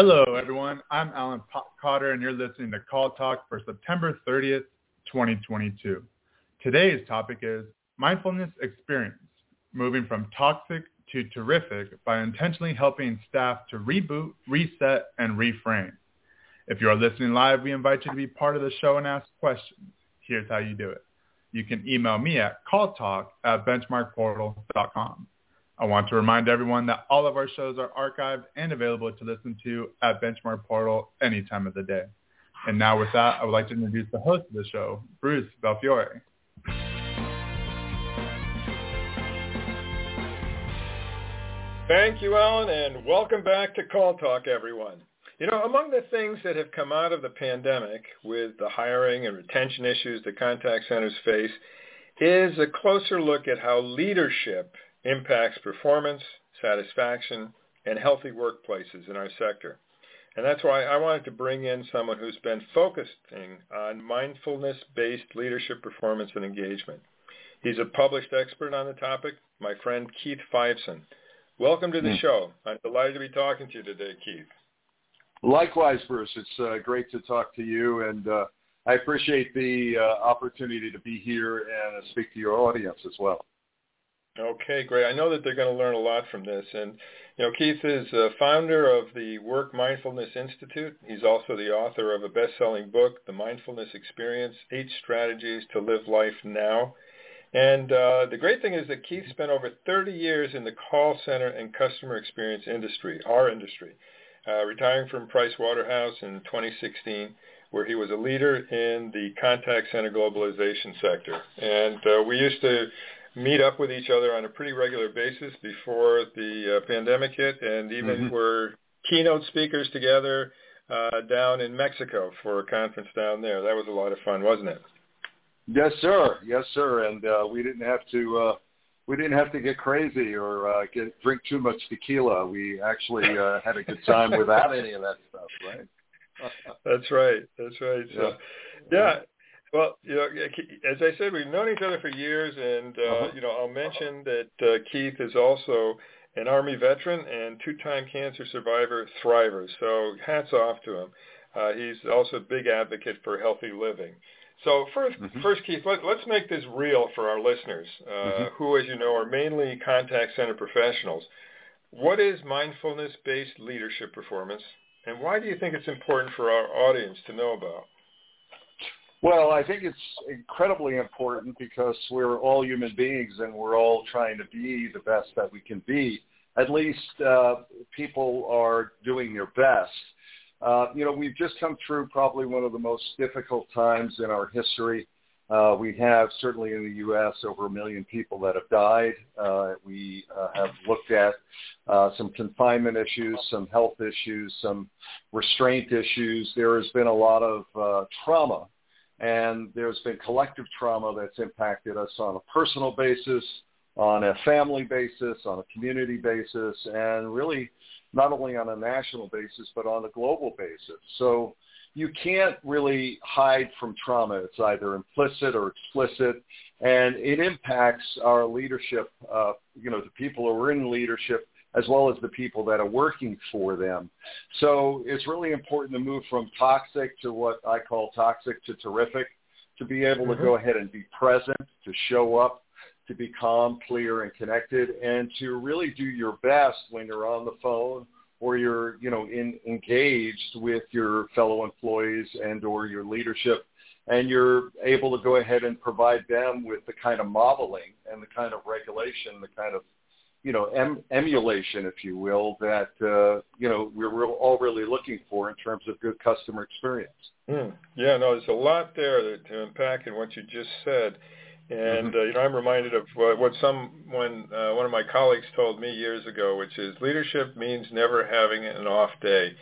Hello, everyone. I'm Alan Cotter, and you're listening to CallTalk for September 30th, 2022. Today's topic is mindfulness experience, moving from toxic to terrific by intentionally helping staff to reboot, reset, and reframe. If you are listening live, we invite you to be part of the show and ask questions. Here's how you do it. You can email me at calltalk at benchmarkportal.com. I want to remind everyone that all of our shows are archived and available to listen to at BenchmarkPortal any time of the day. And now with that, I would like to introduce the host of the show, Bruce Belfiore. Thank you, Alan, and welcome back to CallTalk, everyone. You know, among the things that have come out of the pandemic with the hiring and retention issues that contact centers face is a closer look at how leadership impacts performance, satisfaction, and healthy workplaces in our sector. And that's why I wanted to bring in someone who's been focusing on mindfulness-based leadership performance and engagement. He's a published expert on the topic, my friend Keith Fiveson. Welcome to the mm. show. I'm delighted to be talking to you today, Keith. Likewise, Bruce. It's uh, great to talk to you, and uh, I appreciate the uh, opportunity to be here and speak to your audience as well. Okay, great. I know that they're going to learn a lot from this. And, you know, Keith is a founder of the Work Mindfulness Institute. He's also the author of a best-selling book, The Mindfulness Experience, Eight Strategies to Live Life Now. And uh, the great thing is that Keith spent over 30 years in the call center and customer experience industry, our industry, uh, retiring from Price Waterhouse in 2016 where he was a leader in the contact center globalization sector. And uh, we used to meet up with each other on a pretty regular basis before the uh, pandemic hit, and even mm-hmm. were keynote speakers together uh, down in Mexico for a conference down there. That was a lot of fun, wasn't it? Yes, sir. Yes, sir. And uh, we didn't have to uh, we didn't have to get crazy or uh, get drink too much tequila. We actually uh, had a good time without any of that stuff, right? That's right. That's right. So, yeah. yeah. Well, you know, as I said, we've known each other for years, and uh, uh-huh. you know, I'll mention that uh, Keith is also an Army veteran and two-time cancer survivor thriver. So hats off to him. Uh, he's also a big advocate for healthy living. So 1st mm-hmm. first Keith, let, us make this real for our listeners, uh, mm-hmm. who, as you know, are mainly contact center professionals. What is mindfulness-based leadership performance, and why do you think it's important for our audience to know about? Well, I think it's incredibly important because we're all human beings and we're all trying to be the best that we can be. At least uh, people are doing their best. Uh, you know, we've just come through probably one of the most difficult times in our history. Uh, we have certainly in the U.S. over a million people that have died. Uh, we uh, have looked at uh, some confinement issues, some health issues, some restraint issues. There has been a lot of uh, trauma and there's been collective trauma that's impacted us on a personal basis, on a family basis, on a community basis, and really not only on a national basis, but on a global basis. So you can't really hide from trauma. It's either implicit or explicit, and it impacts our leadership, uh, you know, the people who are in leadership as well as the people that are working for them. So it's really important to move from toxic to what I call toxic to terrific, to be able mm-hmm. to go ahead and be present, to show up, to be calm, clear, and connected, and to really do your best when you're on the phone or you're, you know, in, engaged with your fellow employees and or your leadership and you're able to go ahead and provide them with the kind of modeling and the kind of regulation, the kind of you know, em- emulation, if you will, that uh, you know we're, we're all really looking for in terms of good customer experience. Mm. Yeah, no, there's a lot there to unpack in what you just said, and mm-hmm. uh, you know, I'm reminded of uh, what someone, uh, one of my colleagues, told me years ago, which is leadership means never having an off day,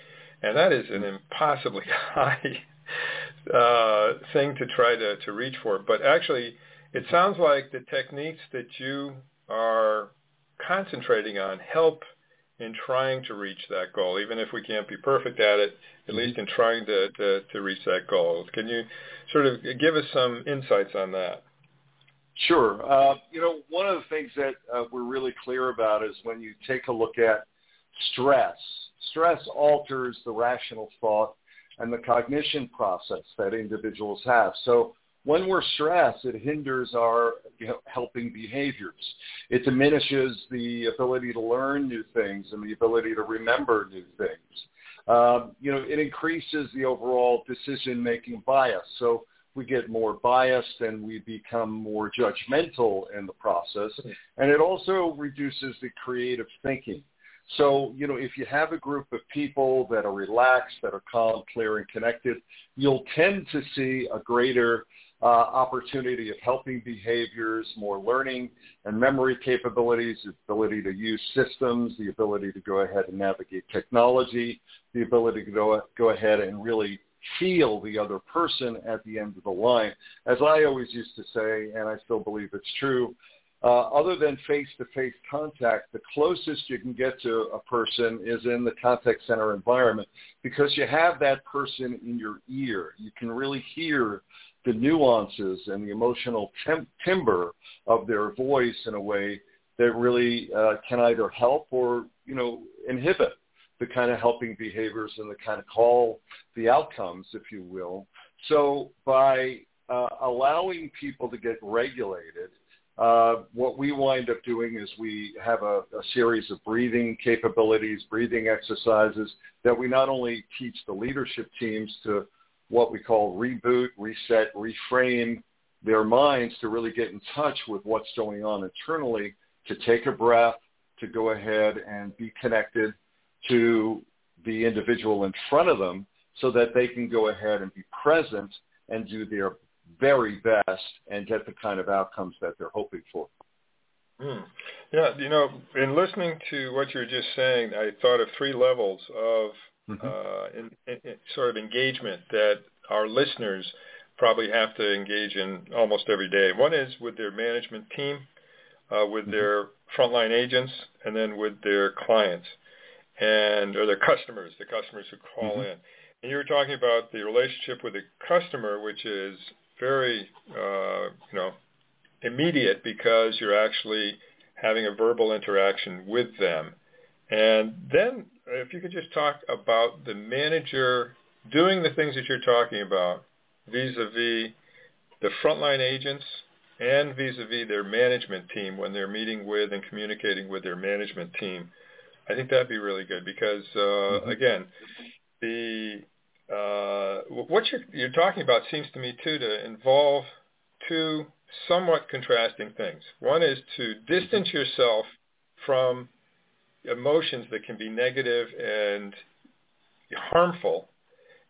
and that is an impossibly high uh, thing to try to to reach for. But actually, it sounds like the techniques that you are concentrating on help in trying to reach that goal, even if we can't be perfect at it, at mm-hmm. least in trying to, to, to reach that goal. Can you sort of give us some insights on that? Sure. Uh, you know, one of the things that uh, we're really clear about is when you take a look at stress, stress alters the rational thought and the cognition process that individuals have. So when we're stressed, it hinders our helping behaviors. It diminishes the ability to learn new things and the ability to remember new things. Um, you know, it increases the overall decision-making bias. So we get more biased and we become more judgmental in the process. And it also reduces the creative thinking. So, you know, if you have a group of people that are relaxed, that are calm, clear, and connected, you'll tend to see a greater uh, opportunity of helping behaviors, more learning and memory capabilities, the ability to use systems, the ability to go ahead and navigate technology, the ability to go, go ahead and really feel the other person at the end of the line. As I always used to say, and I still believe it's true, uh, other than face-to-face contact, the closest you can get to a person is in the contact center environment because you have that person in your ear. You can really hear the nuances and the emotional tem- timbre of their voice in a way that really uh, can either help or, you know, inhibit the kind of helping behaviors and the kind of call the outcomes, if you will. So by uh, allowing people to get regulated, uh, what we wind up doing is we have a, a series of breathing capabilities, breathing exercises that we not only teach the leadership teams to what we call reboot, reset, reframe their minds to really get in touch with what's going on internally, to take a breath, to go ahead and be connected to the individual in front of them so that they can go ahead and be present and do their very best and get the kind of outcomes that they're hoping for. Hmm. Yeah, you know, in listening to what you were just saying, I thought of three levels of mm-hmm. uh, in, in, in sort of engagement that our listeners probably have to engage in almost every day. One is with their management team, uh, with mm-hmm. their frontline agents, and then with their clients and or their customers, the customers who call mm-hmm. in. And you were talking about the relationship with the customer, which is very, uh, you know, immediate because you're actually having a verbal interaction with them. And then if you could just talk about the manager doing the things that you're talking about vis-a-vis the frontline agents and vis-a-vis their management team when they're meeting with and communicating with their management team I think that'd be really good because uh, mm-hmm. again, the uh, what you're, you're talking about seems to me too to involve two somewhat contrasting things. One is to distance yourself from emotions that can be negative and harmful,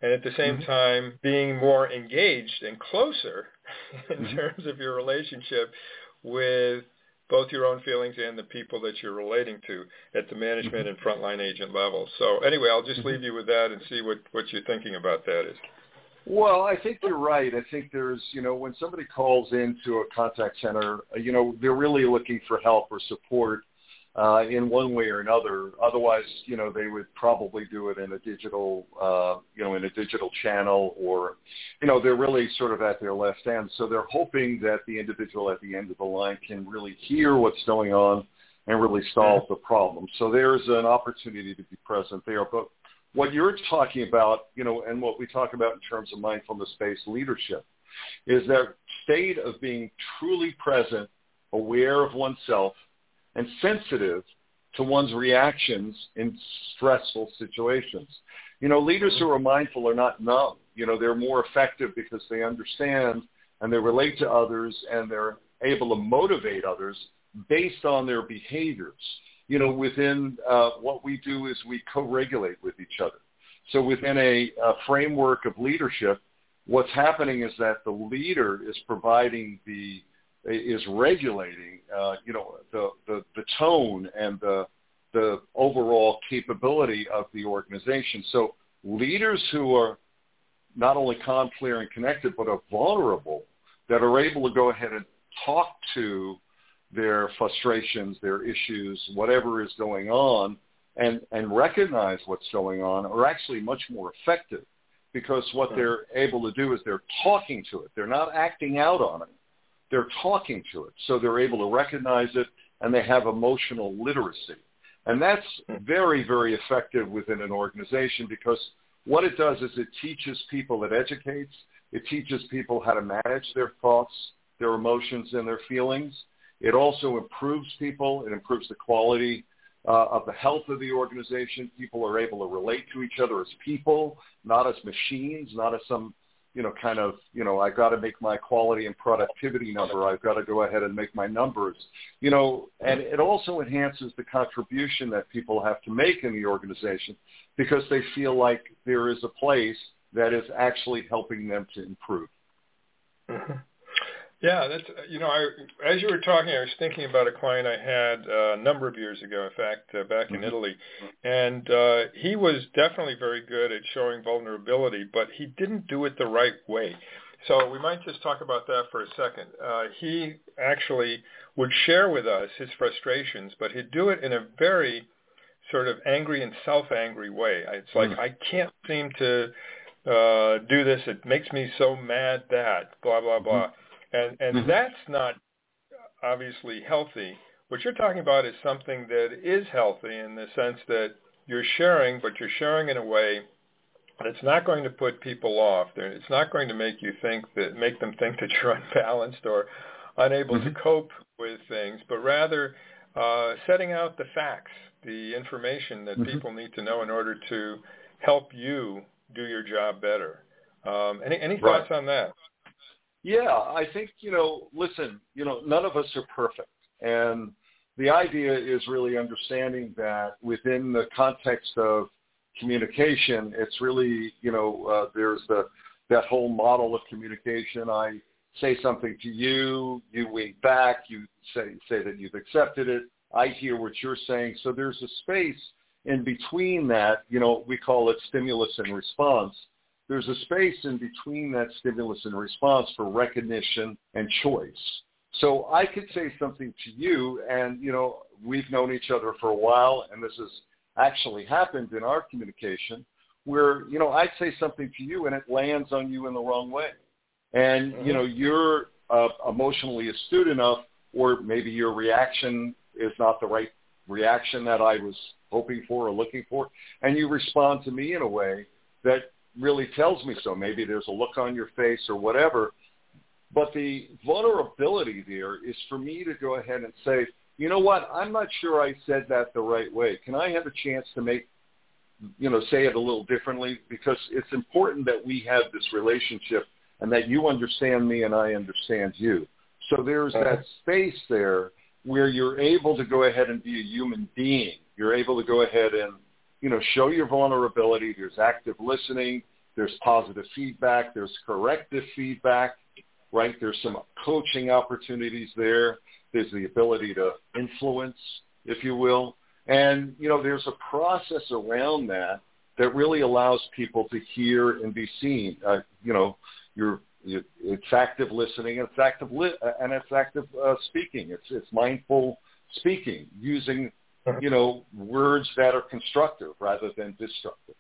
and at the same mm-hmm. time being more engaged and closer in mm-hmm. terms of your relationship with both your own feelings and the people that you're relating to at the management mm-hmm. and frontline agent level. So anyway, I'll just mm-hmm. leave you with that and see what, what you're thinking about that is. Well, I think you're right. I think there's, you know, when somebody calls into a contact center, you know, they're really looking for help or support uh, in one way or another. Otherwise, you know, they would probably do it in a digital, uh, you know, in a digital channel or, you know, they're really sort of at their left end. So they're hoping that the individual at the end of the line can really hear what's going on and really solve the problem. So there's an opportunity to be present there. But what you're talking about, you know, and what we talk about in terms of mindfulness-based leadership is that state of being truly present, aware of oneself, and sensitive to one's reactions in stressful situations. You know, leaders who are mindful are not numb. You know, they're more effective because they understand and they relate to others and they're able to motivate others based on their behaviors. You know, within uh, what we do is we co-regulate with each other. So within a, a framework of leadership, what's happening is that the leader is providing the is regulating, uh, you know, the, the, the tone and the, the overall capability of the organization. So leaders who are not only calm, clear, and connected, but are vulnerable, that are able to go ahead and talk to their frustrations, their issues, whatever is going on, and, and recognize what's going on are actually much more effective because what they're able to do is they're talking to it. They're not acting out on it they're talking to it. So they're able to recognize it and they have emotional literacy. And that's very, very effective within an organization because what it does is it teaches people, it educates, it teaches people how to manage their thoughts, their emotions, and their feelings. It also improves people. It improves the quality uh, of the health of the organization. People are able to relate to each other as people, not as machines, not as some you know, kind of, you know, I've got to make my quality and productivity number. I've got to go ahead and make my numbers, you know, and it also enhances the contribution that people have to make in the organization because they feel like there is a place that is actually helping them to improve. Mm-hmm. Yeah, that's you know, I as you were talking, I was thinking about a client I had uh, a number of years ago. In fact, uh, back in mm-hmm. Italy, and uh, he was definitely very good at showing vulnerability, but he didn't do it the right way. So we might just talk about that for a second. Uh, he actually would share with us his frustrations, but he'd do it in a very sort of angry and self-angry way. It's like mm. I can't seem to uh, do this. It makes me so mad that blah blah blah. Mm-hmm and and mm-hmm. that's not obviously healthy. What you're talking about is something that is healthy in the sense that you're sharing, but you're sharing in a way that's not going to put people off. It's not going to make you think that make them think that you're unbalanced or unable mm-hmm. to cope with things, but rather uh, setting out the facts, the information that mm-hmm. people need to know in order to help you do your job better. Um, any any thoughts right. on that? Yeah, I think, you know, listen, you know, none of us are perfect. And the idea is really understanding that within the context of communication, it's really, you know, uh, there's the that whole model of communication. I say something to you, you wink back, you say say that you've accepted it. I hear what you're saying. So there's a space in between that, you know, we call it stimulus and response there's a space in between that stimulus and response for recognition and choice. So I could say something to you, and you know we've known each other for a while, and this has actually happened in our communication, where you know I'd say something to you, and it lands on you in the wrong way, and mm-hmm. you know you're uh, emotionally astute enough, or maybe your reaction is not the right reaction that I was hoping for or looking for, and you respond to me in a way that really tells me so. Maybe there's a look on your face or whatever. But the vulnerability there is for me to go ahead and say, you know what, I'm not sure I said that the right way. Can I have a chance to make, you know, say it a little differently? Because it's important that we have this relationship and that you understand me and I understand you. So there's uh-huh. that space there where you're able to go ahead and be a human being. You're able to go ahead and you know, show your vulnerability. There's active listening. There's positive feedback. There's corrective feedback, right? There's some coaching opportunities there. There's the ability to influence, if you will. And, you know, there's a process around that that really allows people to hear and be seen. Uh, you know, you're, you, it's active listening, it's active li- and it's active uh, speaking. It's it's mindful speaking using you know, words that are constructive rather than destructive.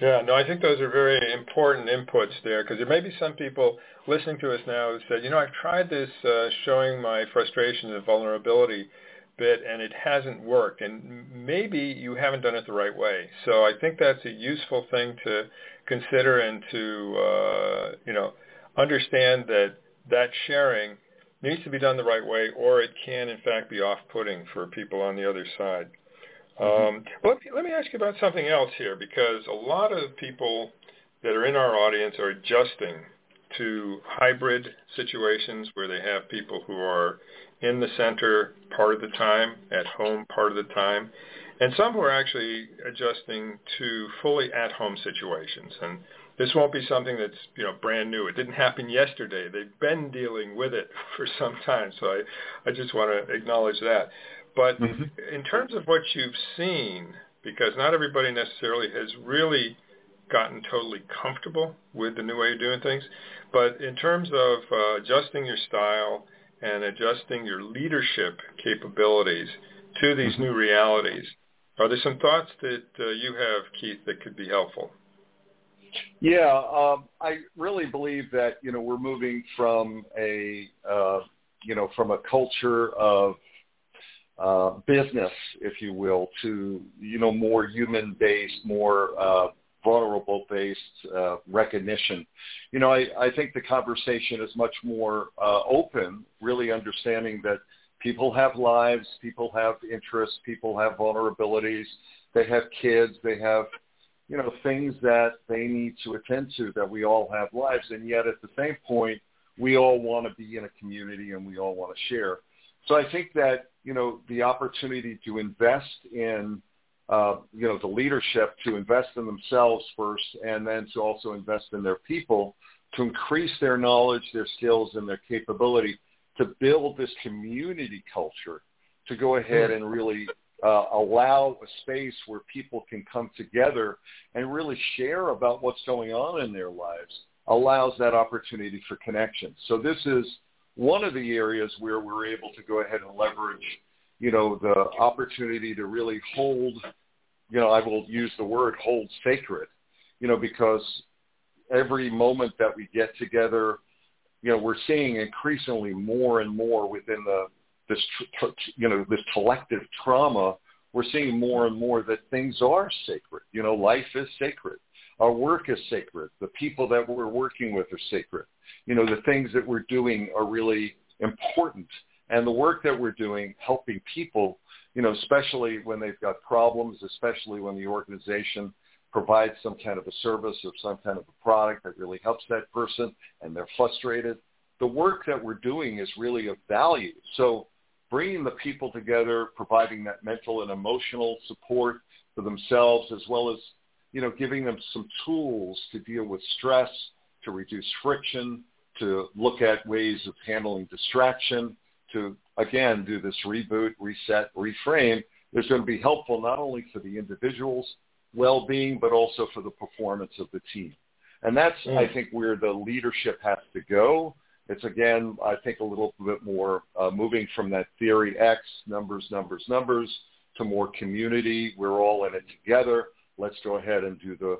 Yeah, no, I think those are very important inputs there because there may be some people listening to us now who said, you know, I've tried this uh, showing my frustration and vulnerability bit and it hasn't worked and maybe you haven't done it the right way. So I think that's a useful thing to consider and to, uh, you know, understand that that sharing needs to be done the right way, or it can in fact be off-putting for people on the other side. Mm-hmm. Um, let, me, let me ask you about something else here, because a lot of people that are in our audience are adjusting to hybrid situations where they have people who are in the center part of the time, at home part of the time, and some who are actually adjusting to fully at-home situations. And this won't be something that's you know brand new. It didn't happen yesterday. They've been dealing with it for some time. So I, I just want to acknowledge that. But mm-hmm. in terms of what you've seen, because not everybody necessarily has really gotten totally comfortable with the new way of doing things, but in terms of uh, adjusting your style and adjusting your leadership capabilities to these mm-hmm. new realities, are there some thoughts that uh, you have, Keith, that could be helpful? Yeah, um, I really believe that you know we're moving from a uh, you know from a culture of uh, business, if you will, to you know more human-based, more uh, vulnerable-based uh, recognition. You know, I, I think the conversation is much more uh, open, really understanding that people have lives, people have interests, people have vulnerabilities, they have kids, they have you know things that they need to attend to. That we all have lives, and yet at the same point, we all want to be in a community and we all want to share. So I think that you know the opportunity to invest in uh, you know the leadership to invest in themselves first, and then to also invest in their people to increase their knowledge, their skills, and their capability to build this community culture to go ahead and really uh, allow a space where people can come together and really share about what's going on in their lives allows that opportunity for connection. So this is one of the areas where we're able to go ahead and leverage, you know, the opportunity to really hold, you know, I will use the word hold sacred, you know, because every moment that we get together, you know, we're seeing increasingly more and more within the this you know this collective trauma. We're seeing more and more that things are sacred. You know, life is sacred. Our work is sacred. The people that we're working with are sacred. You know, the things that we're doing are really important. And the work that we're doing, helping people, you know, especially when they've got problems, especially when the organization provides some kind of a service or some kind of a product that really helps that person and they're frustrated. The work that we're doing is really of value. So bringing the people together, providing that mental and emotional support for themselves as well as you know, giving them some tools to deal with stress, to reduce friction, to look at ways of handling distraction, to, again, do this reboot, reset, reframe, is going to be helpful not only for the individual's well-being, but also for the performance of the team. And that's, mm. I think, where the leadership has to go. It's, again, I think a little bit more uh, moving from that theory X, numbers, numbers, numbers, to more community. We're all in it together let's go ahead and do the,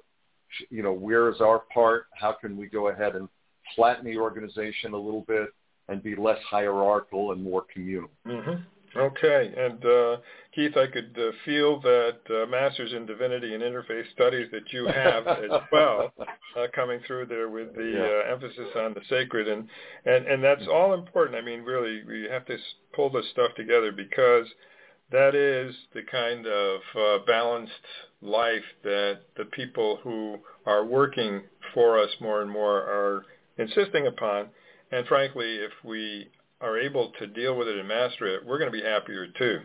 you know, where is our part? How can we go ahead and flatten the organization a little bit and be less hierarchical and more communal? Mm-hmm. Okay, and uh, Keith, I could uh, feel that uh, Masters in Divinity and Interfaith Studies that you have as well uh, coming through there with the uh, emphasis on the sacred, and, and and that's all important. I mean, really, we have to pull this stuff together because that is the kind of uh, balanced life that the people who are working for us more and more are insisting upon. And frankly, if we are able to deal with it and master it, we're going to be happier too.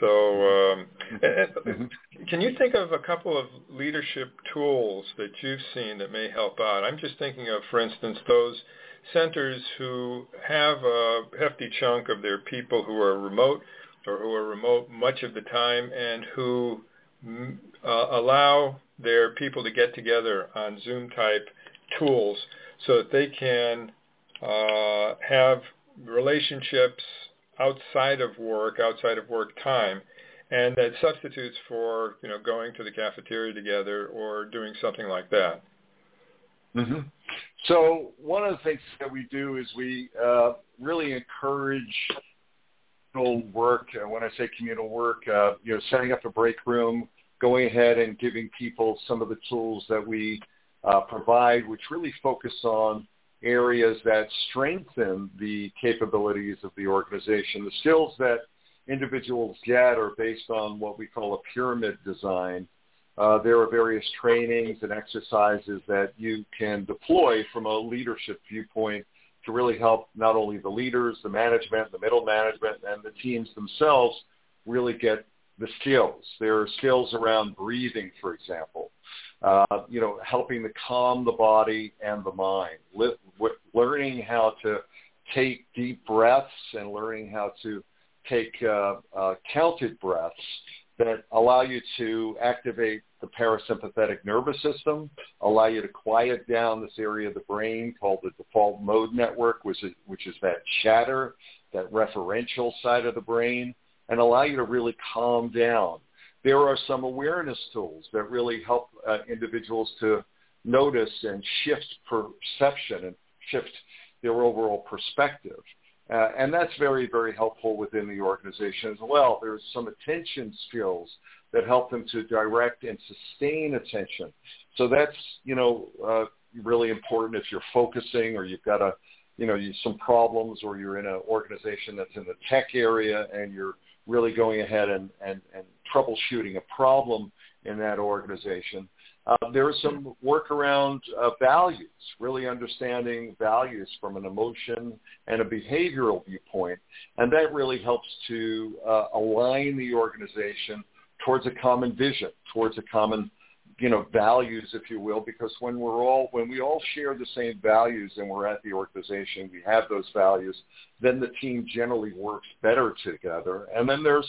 So, um, mm-hmm. can you think of a couple of leadership tools that you've seen that may help out? I'm just thinking of, for instance, those centers who have a hefty chunk of their people who are remote or who are remote much of the time and who uh, allow their people to get together on Zoom type tools so that they can uh, have relationships outside of work, outside of work time, and that substitutes for you know going to the cafeteria together or doing something like that. Mm-hmm. So one of the things that we do is we uh, really encourage communal work. When I say communal work, uh, you know, setting up a break room, going ahead and giving people some of the tools that we uh, provide, which really focus on areas that strengthen the capabilities of the organization. The skills that individuals get are based on what we call a pyramid design. Uh, there are various trainings and exercises that you can deploy from a leadership viewpoint to really help not only the leaders, the management, the middle management, and the teams themselves really get the skills. There are skills around breathing, for example, uh, you know, helping to calm the body and the mind, learning how to take deep breaths and learning how to take uh, uh, counted breaths that allow you to activate the parasympathetic nervous system, allow you to quiet down this area of the brain called the default mode network, which is, which is that chatter, that referential side of the brain, and allow you to really calm down. There are some awareness tools that really help uh, individuals to notice and shift perception and shift their overall perspective. Uh, and that's very, very helpful within the organization as well. There's some attention skills that help them to direct and sustain attention. So that's, you know, uh, really important if you're focusing or you've got a, you know, you, some problems or you're in an organization that's in the tech area and you're really going ahead and, and, and troubleshooting a problem in that organization. Uh, there is some work around uh, values, really understanding values from an emotion and a behavioral viewpoint, and that really helps to uh, align the organization towards a common vision, towards a common, you know, values, if you will, because when we're all when we all share the same values and we're at the organization, we have those values, then the team generally works better together. And then there's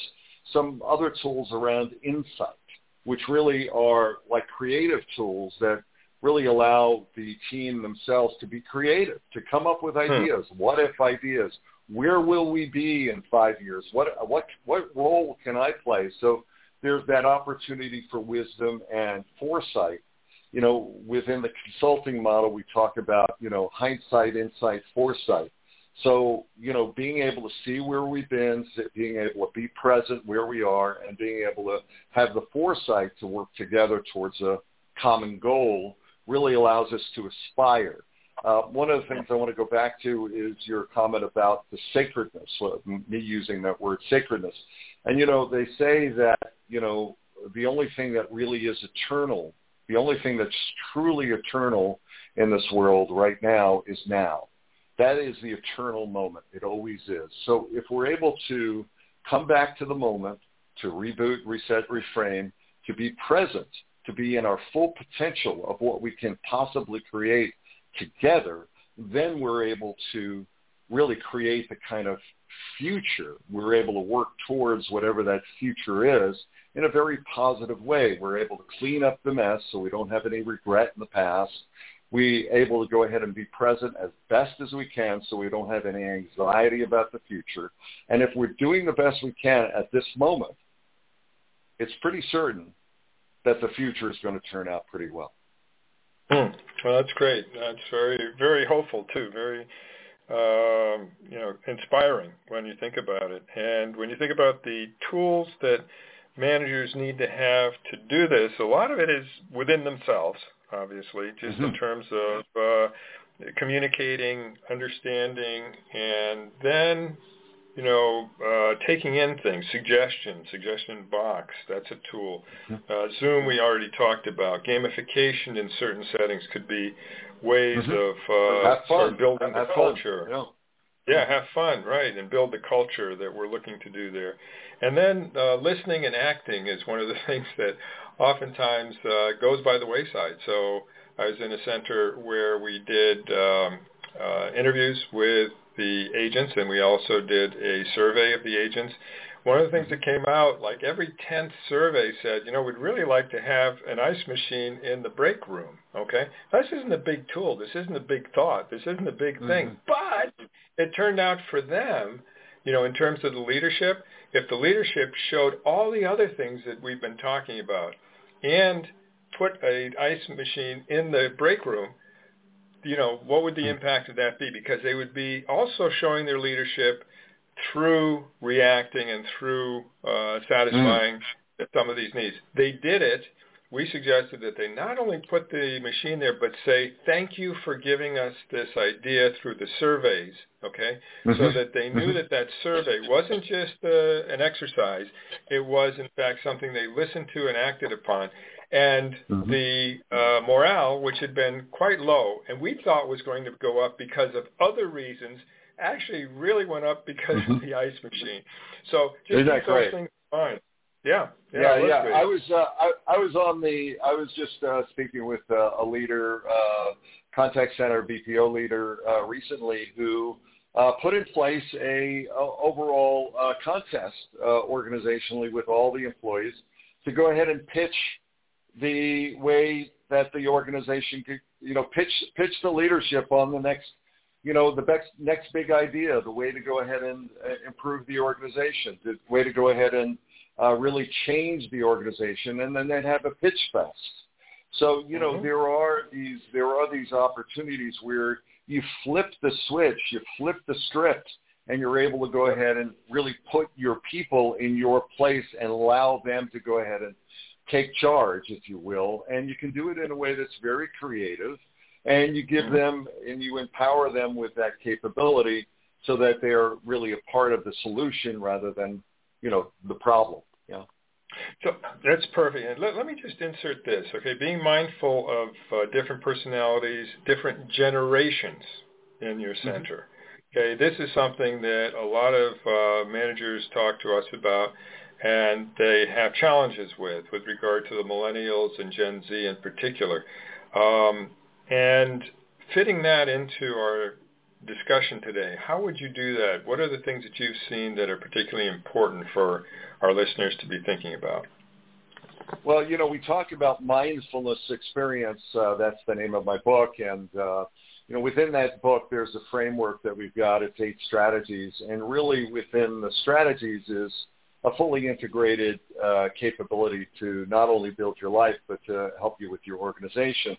some other tools around insight which really are like creative tools that really allow the team themselves to be creative, to come up with hmm. ideas, hmm. what if ideas, where will we be in five years, what what what role can I play? So there's that opportunity for wisdom and foresight. You know, within the consulting model, we talk about you know hindsight, insight, foresight. So, you know, being able to see where we've been, being able to be present where we are, and being able to have the foresight to work together towards a common goal really allows us to aspire. Uh, one of the things I want to go back to is your comment about the sacredness, me using that word sacredness. And, you know, they say that, you know, the only thing that really is eternal, the only thing that's truly eternal in this world right now is now. That is the eternal moment. It always is. So if we're able to come back to the moment, to reboot, reset, reframe, to be present, to be in our full potential of what we can possibly create together, then we're able to really create the kind of future. We're able to work towards whatever that future is in a very positive way. We're able to clean up the mess so we don't have any regret in the past we able to go ahead and be present as best as we can so we don't have any anxiety about the future. And if we're doing the best we can at this moment, it's pretty certain that the future is going to turn out pretty well. Hmm. Well, that's great. That's very, very hopeful too. Very, um, you know, inspiring when you think about it. And when you think about the tools that managers need to have to do this, a lot of it is within themselves obviously, just mm-hmm. in terms of uh, communicating, understanding, and then you know, uh, taking in things, suggestion, suggestion box, that's a tool. Uh, Zoom we already talked about. Gamification in certain settings could be ways mm-hmm. of uh, sort of building have the culture. Yeah. yeah, have fun, right, and build the culture that we're looking to do there. And then uh, listening and acting is one of the things that oftentimes uh, goes by the wayside. So I was in a center where we did um, uh, interviews with the agents, and we also did a survey of the agents. One of the things that came out, like every 10th survey said, you know, we'd really like to have an ice machine in the break room, okay? This isn't a big tool. This isn't a big thought. This isn't a big thing. Mm-hmm. But it turned out for them, you know, in terms of the leadership, if the leadership showed all the other things that we've been talking about, and put an ice machine in the break room, you know, what would the impact of that be? Because they would be also showing their leadership through reacting and through uh, satisfying mm. some of these needs. They did it. We suggested that they not only put the machine there, but say, thank you for giving us this idea through the surveys, okay? Mm-hmm. So that they knew mm-hmm. that that survey wasn't just uh, an exercise. It was, in fact, something they listened to and acted upon and mm-hmm. the uh, morale, which had been quite low, and we thought was going to go up because of other reasons, actually really went up because mm-hmm. of the ice machine. So just keep those things in mind. Yeah, yeah, yeah. yeah. I was uh, I, I was on the I was just uh, speaking with uh, a leader, uh, contact center BPO leader uh, recently who uh, put in place a, a overall uh, contest uh, organizationally with all the employees to go ahead and pitch the way that the organization could, you know, pitch pitch the leadership on the next, you know, the next next big idea, the way to go ahead and uh, improve the organization, the way to go ahead and uh, really change the organization, and then they'd have a pitch fest. So you know, mm-hmm. there are these there are these opportunities where you flip the switch, you flip the script, and you're able to go ahead and really put your people in your place and allow them to go ahead and take charge, if you will. And you can do it in a way that's very creative and you give mm-hmm. them and you empower them with that capability so that they're really a part of the solution rather than, you know, the problem. Yeah. So that's perfect. And let, let me just insert this, okay? Being mindful of uh, different personalities, different generations in your mm-hmm. center. Mm-hmm. Okay, this is something that a lot of uh, managers talk to us about, and they have challenges with, with regard to the millennials and Gen Z in particular. Um, and fitting that into our discussion today, how would you do that? What are the things that you've seen that are particularly important for our listeners to be thinking about? Well, you know, we talk about mindfulness experience. Uh, that's the name of my book, and uh, you know, within that book, there's a framework that we've got. It's eight strategies, and really within the strategies is a fully integrated uh, capability to not only build your life, but to help you with your organization.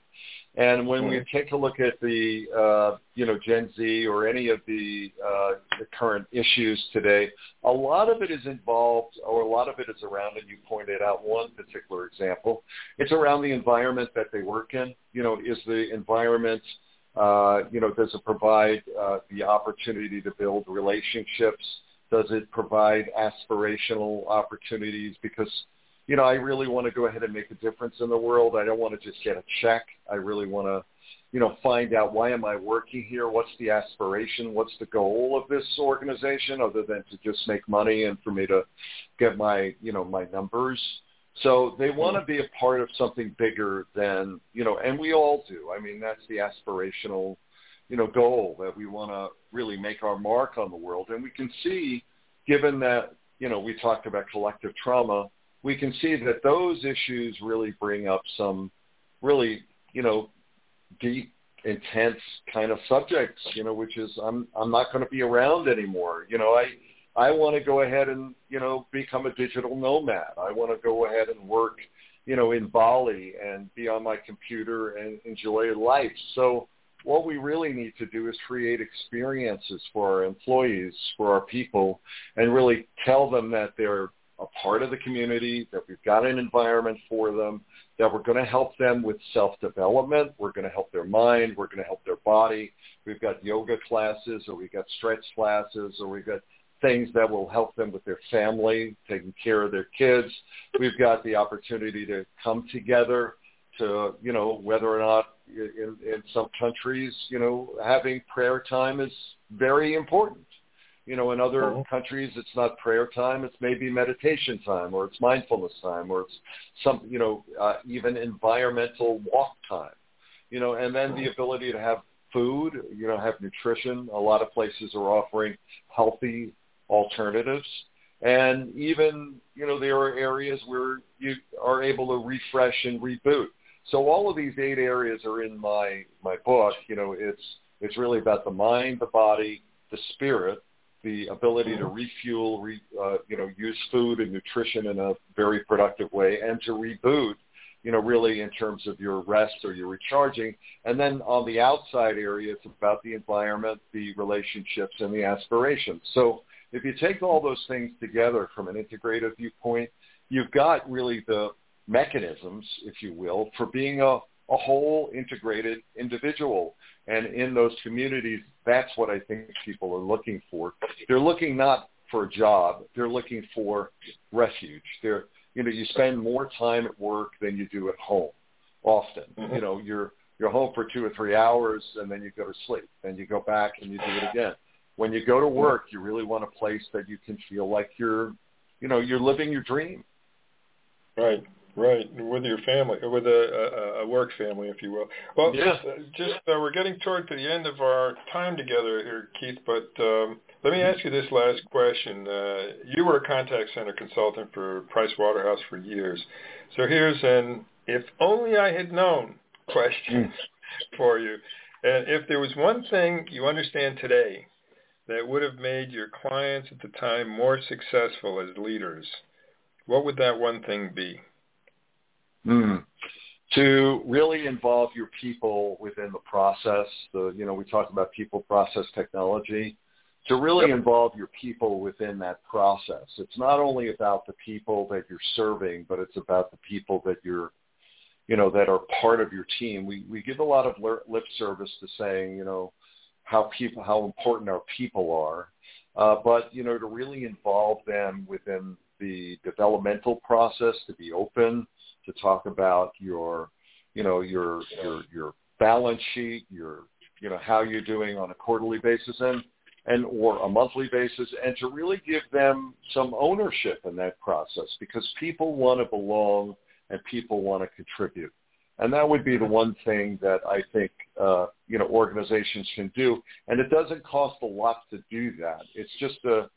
And when we take a look at the, uh, you know, Gen Z or any of the, uh, the current issues today, a lot of it is involved, or a lot of it is around, and you pointed out one particular example. It's around the environment that they work in. You know, is the environment, uh, you know, does it provide uh, the opportunity to build relationships? Does it provide aspirational opportunities? Because you know, I really want to go ahead and make a difference in the world. I don't want to just get a check. I really want to, you know, find out why am I working here? What's the aspiration? What's the goal of this organization other than to just make money and for me to get my, you know, my numbers? So they want to be a part of something bigger than, you know, and we all do. I mean, that's the aspirational, you know, goal that we want to really make our mark on the world. And we can see, given that, you know, we talked about collective trauma, we can see that those issues really bring up some really, you know, deep, intense kind of subjects, you know, which is I'm I'm not going to be around anymore. You know, I I want to go ahead and, you know, become a digital nomad. I want to go ahead and work, you know, in Bali and be on my computer and enjoy life. So what we really need to do is create experiences for our employees, for our people, and really tell them that they're a part of the community, that we've got an environment for them, that we're going to help them with self-development. We're going to help their mind. We're going to help their body. We've got yoga classes or we've got stretch classes or we've got things that will help them with their family, taking care of their kids. We've got the opportunity to come together to, you know, whether or not in, in some countries, you know, having prayer time is very important. You know, in other uh-huh. countries, it's not prayer time; it's maybe meditation time, or it's mindfulness time, or it's some, you know, uh, even environmental walk time. You know, and then the ability to have food, you know, have nutrition. A lot of places are offering healthy alternatives. And even, you know, there are areas where you are able to refresh and reboot. So all of these eight areas are in my, my book. You know, it's, it's really about the mind, the body, the spirit, the ability to refuel, re, uh, you know, use food and nutrition in a very productive way, and to reboot, you know, really in terms of your rest or your recharging. And then on the outside area, it's about the environment, the relationships, and the aspirations. So if you take all those things together from an integrative viewpoint, you've got really the mechanisms, if you will, for being a, a whole integrated individual. And in those communities, that's what I think people are looking for. They're looking not for a job. They're looking for refuge. They're, you know, you spend more time at work than you do at home often. Mm-hmm. You know, you're, you're home for two or three hours and then you go to sleep. and you go back and you do it again. When you go to work, you really want a place that you can feel like you're, you know, you're living your dream. Right. Right, with your family, with a, a, a work family, if you will. Well, yeah. Uh, just uh, we're getting toward the end of our time together here, Keith. But um, let me ask you this last question. Uh, you were a contact center consultant for Price Waterhouse for years. So here's an "if only I had known" question hmm. for you. And if there was one thing you understand today that would have made your clients at the time more successful as leaders, what would that one thing be? Mm. To really involve your people within the process, the you know we talked about people, process, technology. to really yep. involve your people within that process. It's not only about the people that you're serving, but it's about the people that you're, you know, that are part of your team. We we give a lot of lip service to saying, you know, how people how important our people are, uh, but you know, to really involve them within the developmental process, to be open, to talk about your, you know, your your your balance sheet, your you know how you're doing on a quarterly basis, and and or a monthly basis and to really give them some ownership in that process because people want to belong and people want to contribute. And that would be the one thing that I think uh, you know organizations can do. And it doesn't cost a lot to do that. It's just a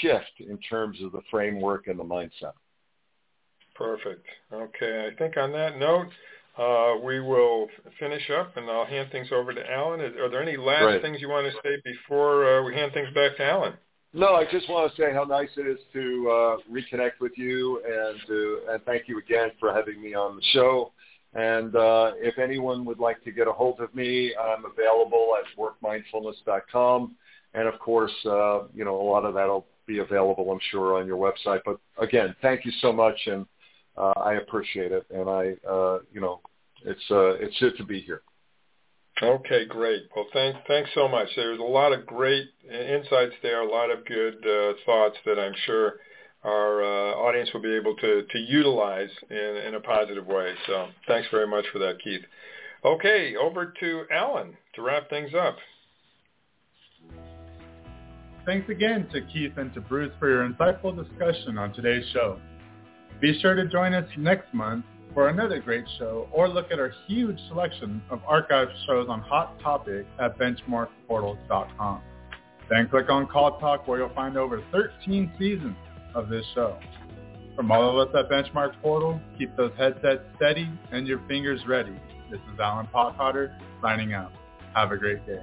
shift in terms of the framework and the mindset. Perfect. Okay. I think on that note, uh, we will finish up, and I'll hand things over to Alan. Are there any last right. things you want to say before uh, we hand things back to Alan? No, I just want to say how nice it is to uh, reconnect with you, and to, and thank you again for having me on the show. And uh, if anyone would like to get a hold of me, I'm available at workmindfulness.com. And of course, uh, you know, a lot of that will be available, I'm sure, on your website. But again, thank you so much, and uh, I appreciate it, and I, uh, you know, it's uh, it's good to be here. Okay, great. Well, thanks thanks so much. There's a lot of great insights there, a lot of good uh, thoughts that I'm sure our uh, audience will be able to to utilize in in a positive way. So, thanks very much for that, Keith. Okay, over to Alan to wrap things up. Thanks again to Keith and to Bruce for your insightful discussion on today's show. Be sure to join us next month for another great show or look at our huge selection of archive shows on Hot Topic at benchmarkportals.com. Then click on CallTalk where you'll find over 13 seasons of this show. From all of us at BenchmarkPortal, keep those headsets steady and your fingers ready. This is Alan Pothotter signing out. Have a great day.